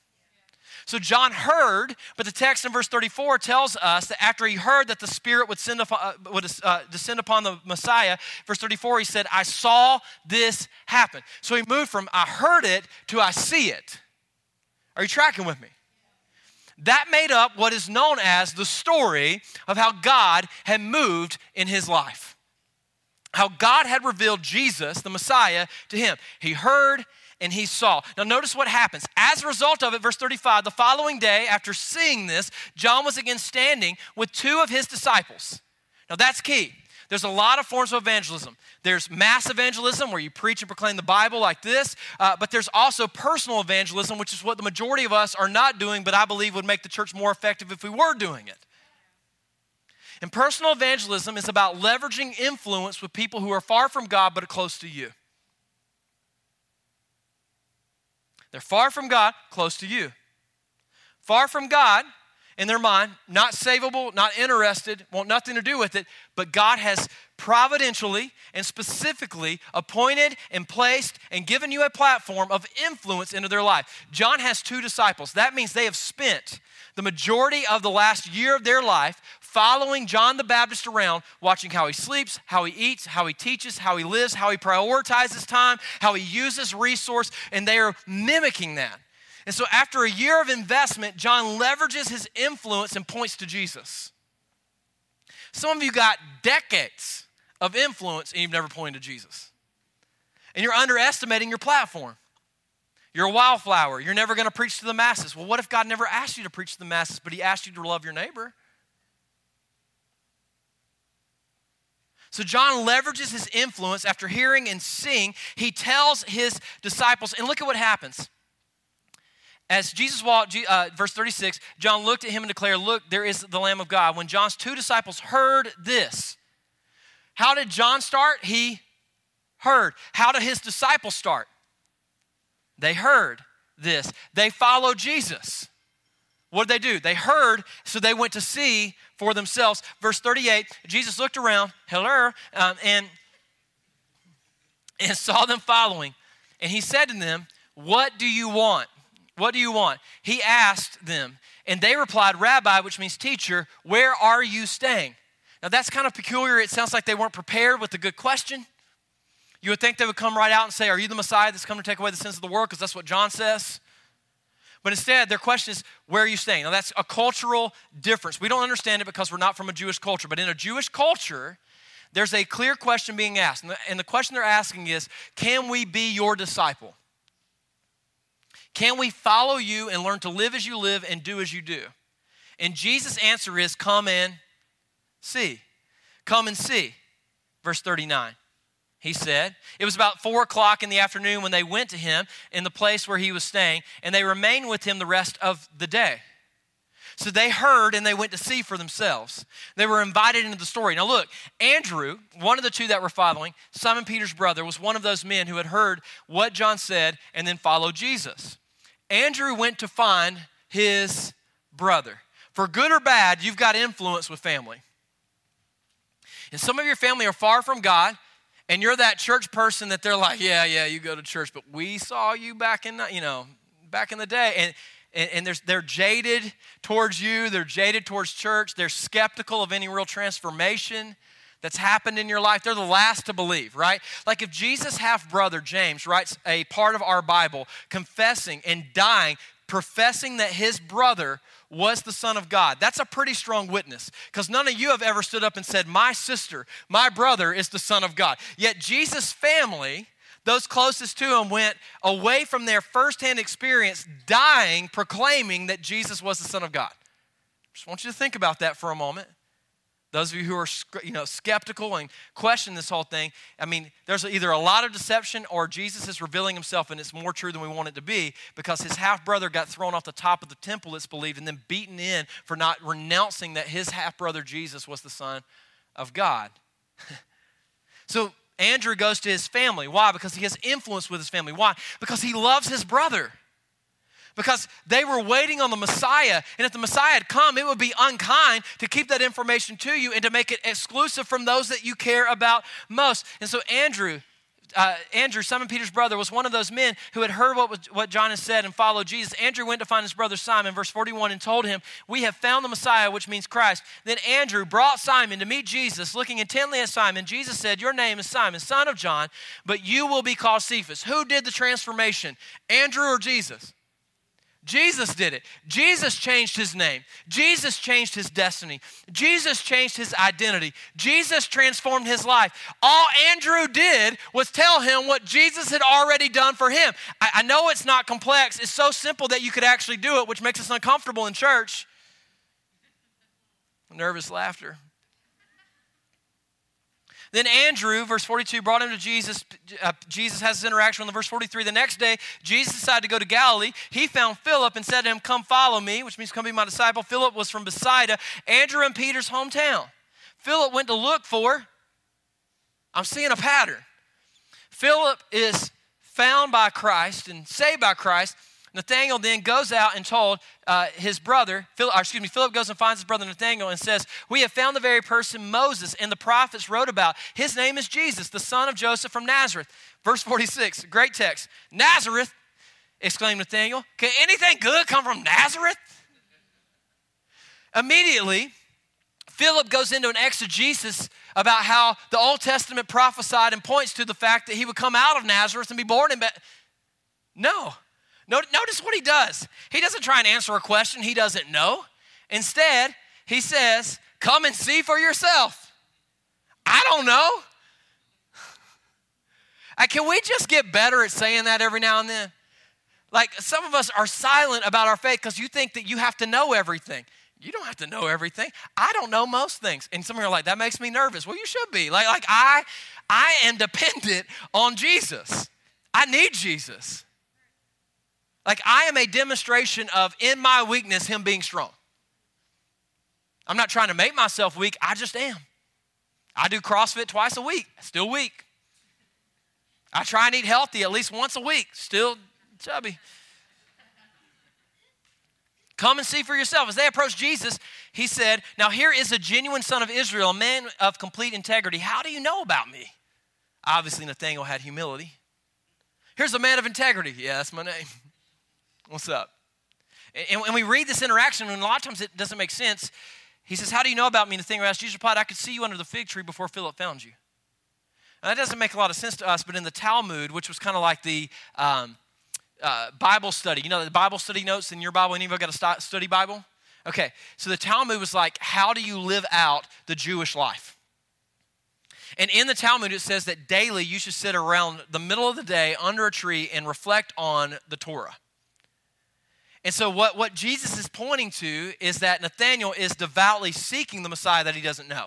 So John heard, but the text in verse 34 tells us that after he heard that the Spirit would, send upon, uh, would uh, descend upon the Messiah, verse 34, he said, I saw this happen. So he moved from I heard it to I see it. Are you tracking with me? That made up what is known as the story of how God had moved in his life. How God had revealed Jesus, the Messiah, to him. He heard, and he saw. Now, notice what happens. As a result of it, verse 35, the following day, after seeing this, John was again standing with two of his disciples. Now, that's key. There's a lot of forms of evangelism. There's mass evangelism, where you preach and proclaim the Bible like this, uh, but there's also personal evangelism, which is what the majority of us are not doing, but I believe would make the church more effective if we were doing it. And personal evangelism is about leveraging influence with people who are far from God but are close to you. They're far from God, close to you. Far from God in their mind, not savable, not interested, want nothing to do with it, but God has providentially and specifically appointed and placed and given you a platform of influence into their life. John has two disciples. That means they have spent the majority of the last year of their life following John the Baptist around, watching how he sleeps, how he eats, how he teaches, how he lives, how he prioritizes time, how he uses resource, and they are mimicking that. And so, after a year of investment, John leverages his influence and points to Jesus. Some of you got decades of influence and you've never pointed to Jesus. And you're underestimating your platform. You're a wildflower. You're never going to preach to the masses. Well, what if God never asked you to preach to the masses, but He asked you to love your neighbor? So John leverages his influence after hearing and seeing. He tells his disciples, and look at what happens. As Jesus walked, uh, verse 36, John looked at him and declared, Look, there is the Lamb of God. When John's two disciples heard this, how did John start? He heard. How did his disciples start? They heard this. They followed Jesus. What did they do? They heard, so they went to see for themselves. Verse 38 Jesus looked around, hello, um, and, and saw them following. And he said to them, What do you want? What do you want? He asked them, and they replied, Rabbi, which means teacher, where are you staying? Now that's kind of peculiar. It sounds like they weren't prepared with a good question. You would think they would come right out and say, Are you the Messiah that's come to take away the sins of the world? Because that's what John says. But instead, their question is, Where are you staying? Now, that's a cultural difference. We don't understand it because we're not from a Jewish culture. But in a Jewish culture, there's a clear question being asked. And the, and the question they're asking is, Can we be your disciple? Can we follow you and learn to live as you live and do as you do? And Jesus' answer is, Come and see. Come and see. Verse 39 he said. It was about four o'clock in the afternoon when they went to him in the place where he was staying, and they remained with him the rest of the day. So they heard and they went to see for themselves. They were invited into the story. Now, look, Andrew, one of the two that were following, Simon Peter's brother, was one of those men who had heard what John said and then followed Jesus. Andrew went to find his brother. For good or bad, you've got influence with family. And some of your family are far from God and you're that church person that they're like, yeah, yeah, you go to church, but we saw you back in, the, you know, back in the day. And, and, and they're jaded towards you, they're jaded towards church, they're skeptical of any real transformation that's happened in your life, they're the last to believe, right? Like if Jesus' half brother, James, writes a part of our Bible confessing and dying, professing that his brother was the Son of God. That's a pretty strong witness because none of you have ever stood up and said, My sister, my brother is the Son of God. Yet Jesus' family, those closest to him, went away from their firsthand experience, dying, proclaiming that Jesus was the Son of God. Just want you to think about that for a moment. Those of you who are you know, skeptical and question this whole thing, I mean, there's either a lot of deception or Jesus is revealing himself and it's more true than we want it to be because his half brother got thrown off the top of the temple, it's believed, and then beaten in for not renouncing that his half brother Jesus was the Son of God. so Andrew goes to his family. Why? Because he has influence with his family. Why? Because he loves his brother because they were waiting on the Messiah. And if the Messiah had come, it would be unkind to keep that information to you and to make it exclusive from those that you care about most. And so, Andrew, uh, Andrew, Simon Peter's brother, was one of those men who had heard what, was, what John had said and followed Jesus. Andrew went to find his brother Simon, verse 41, and told him, We have found the Messiah, which means Christ. Then Andrew brought Simon to meet Jesus. Looking intently at Simon, Jesus said, Your name is Simon, son of John, but you will be called Cephas. Who did the transformation, Andrew or Jesus? Jesus did it. Jesus changed his name. Jesus changed his destiny. Jesus changed his identity. Jesus transformed his life. All Andrew did was tell him what Jesus had already done for him. I, I know it's not complex, it's so simple that you could actually do it, which makes us uncomfortable in church. Nervous laughter. Then Andrew, verse 42, brought him to Jesus. Uh, Jesus has this interaction with the verse 43. The next day, Jesus decided to go to Galilee. He found Philip and said to him, Come follow me, which means come be my disciple. Philip was from Bethsaida, Andrew and Peter's hometown. Philip went to look for, I'm seeing a pattern. Philip is found by Christ and saved by Christ Nathanael then goes out and told uh, his brother, Philip, excuse me, Philip goes and finds his brother Nathanael and says, We have found the very person Moses and the prophets wrote about. His name is Jesus, the son of Joseph from Nazareth. Verse 46, great text. Nazareth, exclaimed Nathanael. Can anything good come from Nazareth? Immediately, Philip goes into an exegesis about how the Old Testament prophesied and points to the fact that he would come out of Nazareth and be born in Bethlehem. No. Notice what he does. He doesn't try and answer a question he doesn't know. Instead, he says, Come and see for yourself. I don't know. Can we just get better at saying that every now and then? Like some of us are silent about our faith because you think that you have to know everything. You don't have to know everything. I don't know most things. And some of you are like, that makes me nervous. Well, you should be. Like, like I, I am dependent on Jesus. I need Jesus. Like I am a demonstration of in my weakness, him being strong. I'm not trying to make myself weak, I just am. I do CrossFit twice a week, still weak. I try and eat healthy at least once a week, still chubby. Come and see for yourself. As they approached Jesus, he said, Now here is a genuine son of Israel, a man of complete integrity. How do you know about me? Obviously, Nathanael had humility. Here's a man of integrity. Yeah, that's my name. What's up? And, and we read this interaction, and a lot of times it doesn't make sense. He says, How do you know about me? And Nathanael asked Jesus replied, I could see you under the fig tree before Philip found you. Now, that doesn't make a lot of sense to us, but in the Talmud, which was kind of like the um, uh, Bible study, you know, the Bible study notes in your Bible, any of you got a study Bible? Okay, so the Talmud was like, how do you live out the Jewish life? And in the Talmud, it says that daily you should sit around the middle of the day under a tree and reflect on the Torah. And so, what, what Jesus is pointing to is that Nathanael is devoutly seeking the Messiah that he doesn't know.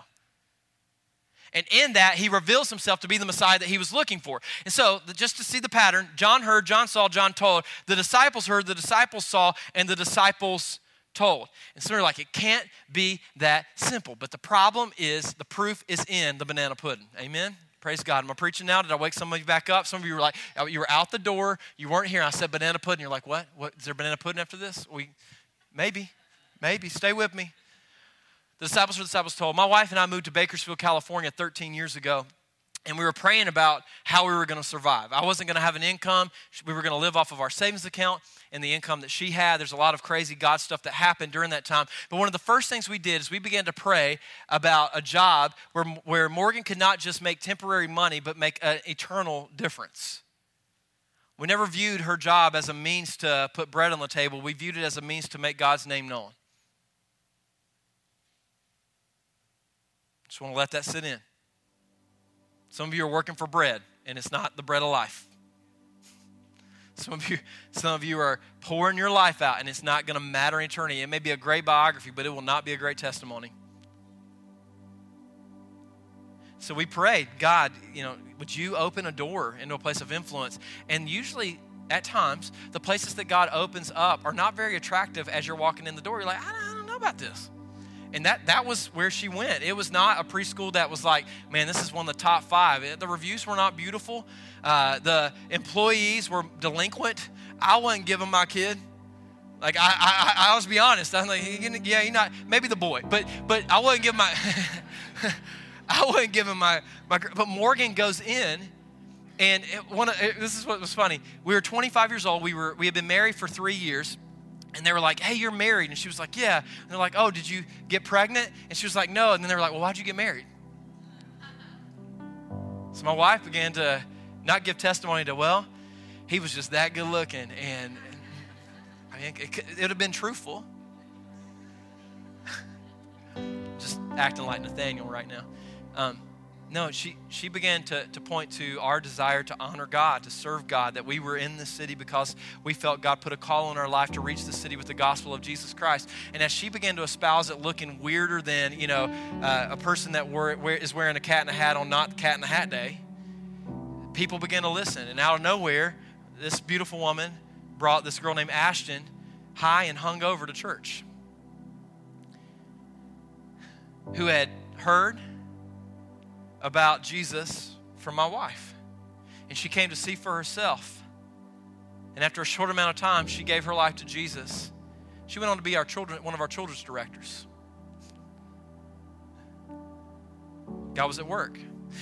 And in that, he reveals himself to be the Messiah that he was looking for. And so, just to see the pattern, John heard, John saw, John told. The disciples heard, the disciples saw, and the disciples told. And so we're like, it can't be that simple. But the problem is, the proof is in the banana pudding. Amen? Praise God. Am I preaching now? Did I wake some of you back up? Some of you were like, oh, you were out the door, you weren't here. I said banana pudding. You're like, what? What is there banana pudding after this? We maybe, maybe. Stay with me. The disciples were the disciples told. My wife and I moved to Bakersfield, California 13 years ago. And we were praying about how we were going to survive. I wasn't going to have an income. We were going to live off of our savings account and the income that she had. There's a lot of crazy God stuff that happened during that time. But one of the first things we did is we began to pray about a job where, where Morgan could not just make temporary money, but make an eternal difference. We never viewed her job as a means to put bread on the table, we viewed it as a means to make God's name known. Just want to let that sit in. Some of you are working for bread, and it's not the bread of life. Some of you, some of you are pouring your life out, and it's not going to matter in eternity. It may be a great biography, but it will not be a great testimony. So we prayed, God, you know, would you open a door into a place of influence? And usually, at times, the places that God opens up are not very attractive as you're walking in the door. You're like, I don't, I don't know about this. And that, that was where she went. It was not a preschool that was like, man, this is one of the top five. The reviews were not beautiful. Uh, the employees were delinquent. I wouldn't give them my kid. Like I, I, I, was be honest. I'm like, yeah, you're not. Maybe the boy, but but I wouldn't give my. I wouldn't give him my my. But Morgan goes in, and it, one. Of, it, this is what was funny. We were 25 years old. We were we had been married for three years, and they were like, hey, you're married. And she was like, yeah. And they're like, oh, did you get pregnant? And she was like, no. And then they were like, well, why'd you get married? So my wife began to not give testimony to, well, he was just that good looking. And, I mean, it, it would have been truthful. just acting like Nathanael right now. Um, no, she, she began to, to point to our desire to honor God, to serve God, that we were in this city because we felt God put a call on our life to reach the city with the gospel of Jesus Christ. And as she began to espouse it, looking weirder than, you know, uh, a person that were, is wearing a cat in a hat on not cat in a hat day, people began to listen. And out of nowhere, this beautiful woman brought this girl named Ashton high and hung over to church who had heard about Jesus from my wife. And she came to see for herself. And after a short amount of time, she gave her life to Jesus. She went on to be our children, one of our children's directors. God was at work.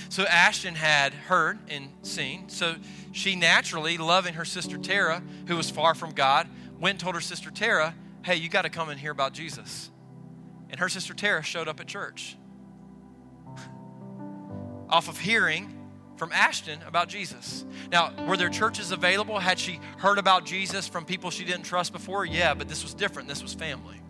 So Ashton had heard and seen. So she naturally, loving her sister Tara, who was far from God, went and told her sister Tara, hey, you got to come and hear about Jesus. And her sister Tara showed up at church off of hearing from Ashton about Jesus. Now, were there churches available? Had she heard about Jesus from people she didn't trust before? Yeah, but this was different. This was family.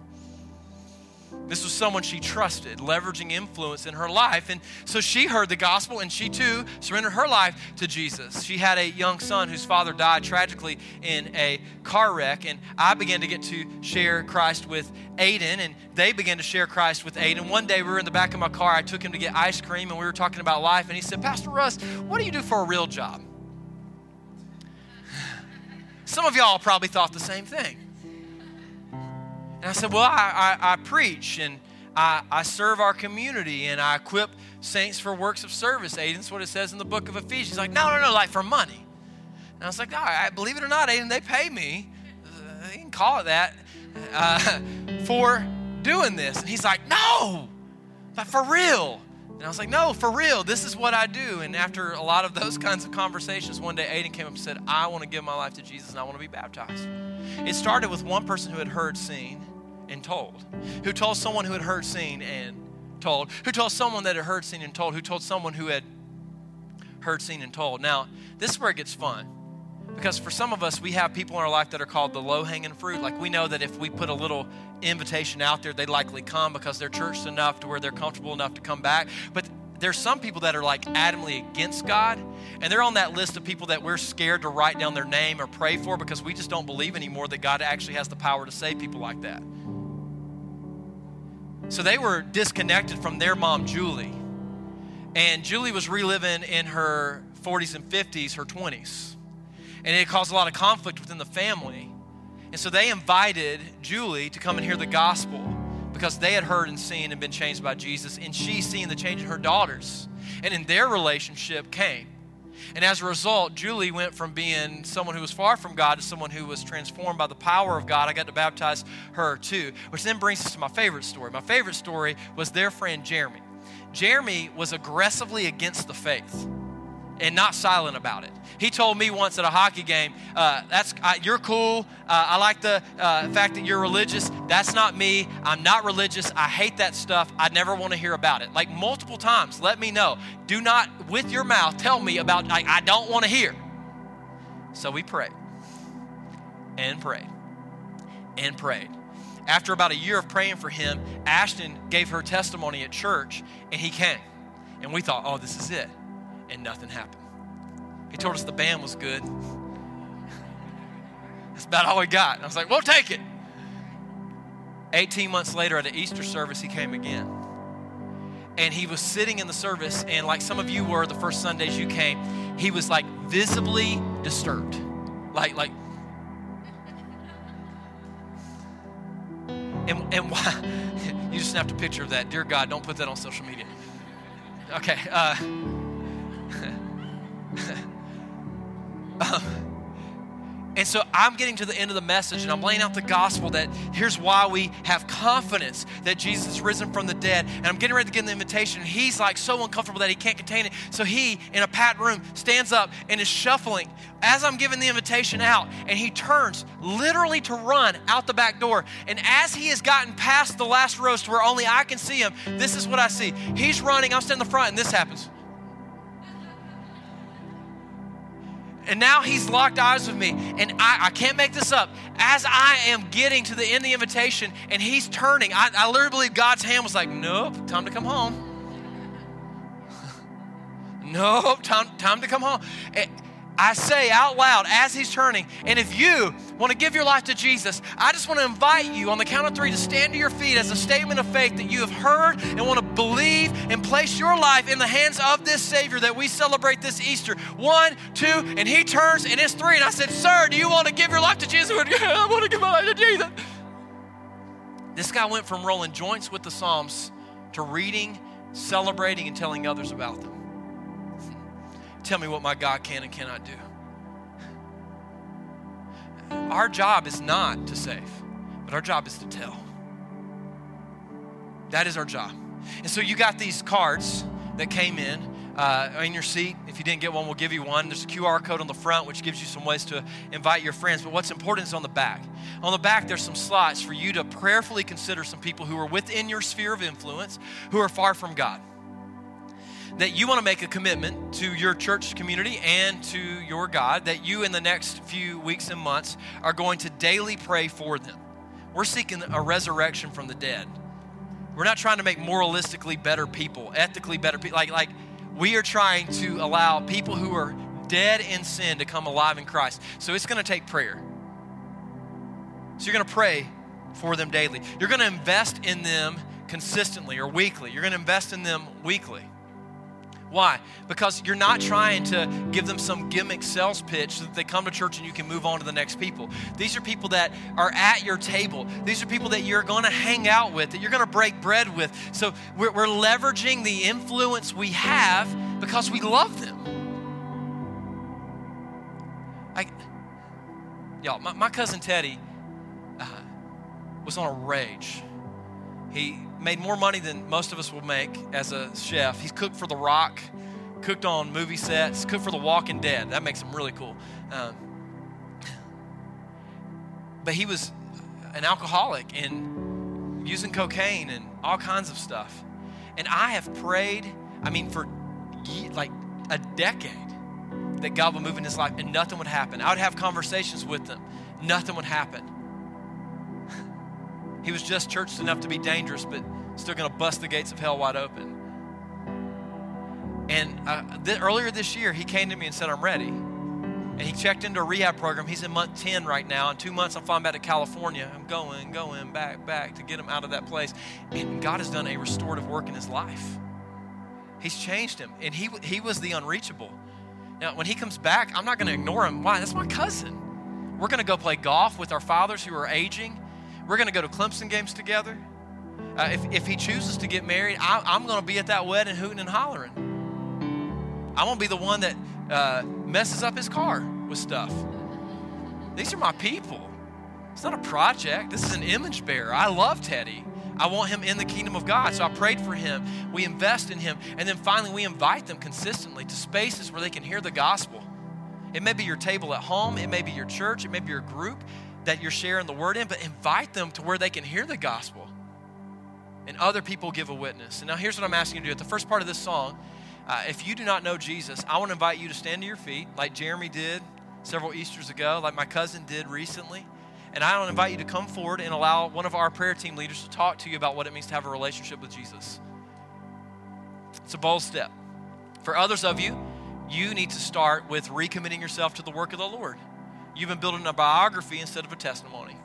This was someone she trusted, leveraging influence in her life. And so she heard the gospel and she too surrendered her life to Jesus. She had a young son whose father died tragically in a car wreck. And I began to get to share Christ with Aiden, and they began to share Christ with Aiden. One day we were in the back of my car. I took him to get ice cream and we were talking about life. And he said, Pastor Russ, what do you do for a real job? Some of y'all probably thought the same thing. And I said, Well, I, I, I preach and I, I, serve our community and I equip saints for works of service. Aiden's what it says in the book of Ephesians. He's like, No, no, no, like for money. And I was like, No, I, believe it or not, Aiden, they pay me. Uh, you can call it that uh, for doing this. And he's like, No, but for real. And I was like, No, for real. This is what I do. And after a lot of those kinds of conversations, one day Aiden came up and said, I want to give my life to Jesus and I want to be baptized. It started with one person who had heard, seen, and told, who told someone who had heard, seen, and told, who told someone that had heard, seen, and told, who told someone who had heard, seen, and told. Now, this is where it gets fun. Because for some of us, we have people in our life that are called the low hanging fruit. Like we know that if we put a little invitation out there, they'd likely come because they're churched enough to where they're comfortable enough to come back. But there's some people that are like adamantly against God, and they're on that list of people that we're scared to write down their name or pray for because we just don't believe anymore that God actually has the power to save people like that. So they were disconnected from their mom, Julie. And Julie was reliving in her 40s and 50s, her 20s. And it caused a lot of conflict within the family. And so they invited Julie to come and hear the gospel because they had heard and seen and been changed by Jesus. And she seen the change in her daughters. And in their relationship came. And as a result, Julie went from being someone who was far from God to someone who was transformed by the power of God. I got to baptize her too, which then brings us to my favorite story. My favorite story was their friend Jeremy. Jeremy was aggressively against the faith and not silent about it. He told me once at a hockey game, uh, "That's uh, you're cool. Uh, I like the uh, fact that you're religious. That's not me. I'm not religious. I hate that stuff. I never want to hear about it." Like multiple times, let me know. Do not, with your mouth, tell me about. I, I don't want to hear. So we prayed and prayed and prayed. After about a year of praying for him, Ashton gave her testimony at church, and he came. And we thought, "Oh, this is it." And nothing happened. He told us the band was good. That's about all we got. And I was like, we'll take it. 18 months later at an Easter service, he came again. And he was sitting in the service, and like some of you were the first Sundays you came, he was like visibly disturbed. Like, like, and, and why, you just have to picture of that. Dear God, don't put that on social media. Okay. Uh, um, and so I'm getting to the end of the message and I'm laying out the gospel that here's why we have confidence that Jesus is risen from the dead. And I'm getting ready to give the invitation. He's like so uncomfortable that he can't contain it. So he, in a packed room, stands up and is shuffling as I'm giving the invitation out. And he turns literally to run out the back door. And as he has gotten past the last rows to where only I can see him, this is what I see. He's running, I'm standing in the front, and this happens. And now he's locked eyes with me. And I, I, can't make this up. As I am getting to the end of the invitation and he's turning, I, I literally believe God's hand was like, nope, time to come home. nope, time, time to come home. I say out loud as he's turning, and if you want to give your life to Jesus, I just want to invite you on the count of three to stand to your feet as a statement of faith that you have heard and want to believe and place your life in the hands of this Savior that we celebrate this Easter. One, two, and he turns, and it's three. And I said, Sir, do you want to give your life to Jesus? yeah, I want to give my life to Jesus. This guy went from rolling joints with the Psalms to reading, celebrating, and telling others about them. Tell me what my God can and cannot do. Our job is not to save, but our job is to tell. That is our job. And so you got these cards that came in uh, in your seat. If you didn't get one, we'll give you one. There's a QR code on the front, which gives you some ways to invite your friends. But what's important is on the back. On the back, there's some slots for you to prayerfully consider some people who are within your sphere of influence who are far from God. That you want to make a commitment to your church community and to your God, that you in the next few weeks and months are going to daily pray for them. We're seeking a resurrection from the dead. We're not trying to make moralistically better people, ethically better people. Like, like we are trying to allow people who are dead in sin to come alive in Christ. So it's going to take prayer. So you're going to pray for them daily. You're going to invest in them consistently or weekly. You're going to invest in them weekly. Why? Because you're not trying to give them some gimmick sales pitch so that they come to church and you can move on to the next people. These are people that are at your table. These are people that you're going to hang out with, that you're going to break bread with. So we're, we're leveraging the influence we have because we love them. I, y'all, my, my cousin Teddy uh, was on a rage. He made more money than most of us will make as a chef. He's cooked for The Rock, cooked on movie sets, cooked for The Walking Dead. That makes him really cool. Um, but he was an alcoholic and using cocaine and all kinds of stuff. And I have prayed, I mean, for like a decade that God would move in his life and nothing would happen. I would have conversations with him, nothing would happen. He was just churched enough to be dangerous, but still going to bust the gates of hell wide open. And uh, th- earlier this year, he came to me and said, I'm ready. And he checked into a rehab program. He's in month 10 right now. In two months, I'm flying back to California. I'm going, going, back, back to get him out of that place. And God has done a restorative work in his life. He's changed him. And he, he was the unreachable. Now, when he comes back, I'm not going to ignore him. Why? That's my cousin. We're going to go play golf with our fathers who are aging. We're going to go to Clemson games together. Uh, if, if he chooses to get married, I, am going to be at that wedding hooting and hollering. I'm going to be the one that uh, messes up his car with stuff. These are my people. It's not a project. This is an image bearer. I love Teddy. I want him in the kingdom of God. So I prayed for him. We invest in him. And then finally, we invite them consistently to spaces where they can hear the gospel. It may be your table at home, it may be your church, it may be your group that you're sharing the word in, but invite them to where they can hear the gospel and other people give a witness. And now here's what I'm asking you to do. At the first part of this song, uh, if you do not know Jesus, I want to invite you to stand to your feet like Jeremy did several Easters ago, like my cousin did recently. And I want to invite you to come forward and allow one of our prayer team leaders to talk to you about what it means to have a relationship with Jesus. It's a bold step. For others of you, you need to start with recommitting yourself to the work of the Lord. You've been building a biography instead of a testimony.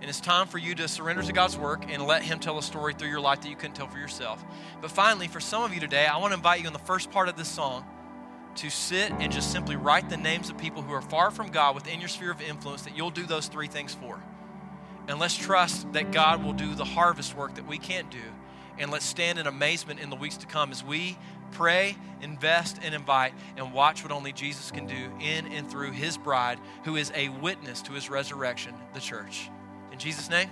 And it's time for you to surrender to God's work and let Him tell a story through your life that you couldn't tell for yourself. But finally, for some of you today, I want to invite you in the first part of this song to sit and just simply write the names of people who are far from God within your sphere of influence that you'll do those three things for. And let's trust that God will do the harvest work that we can't do. And let's stand in amazement in the weeks to come as we pray, invest, and invite, and watch what only Jesus can do in and through His bride, who is a witness to His resurrection, the church. In Jesus' name.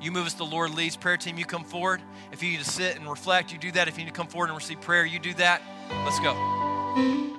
You move as the Lord leads. Prayer team, you come forward. If you need to sit and reflect, you do that. If you need to come forward and receive prayer, you do that. Let's go.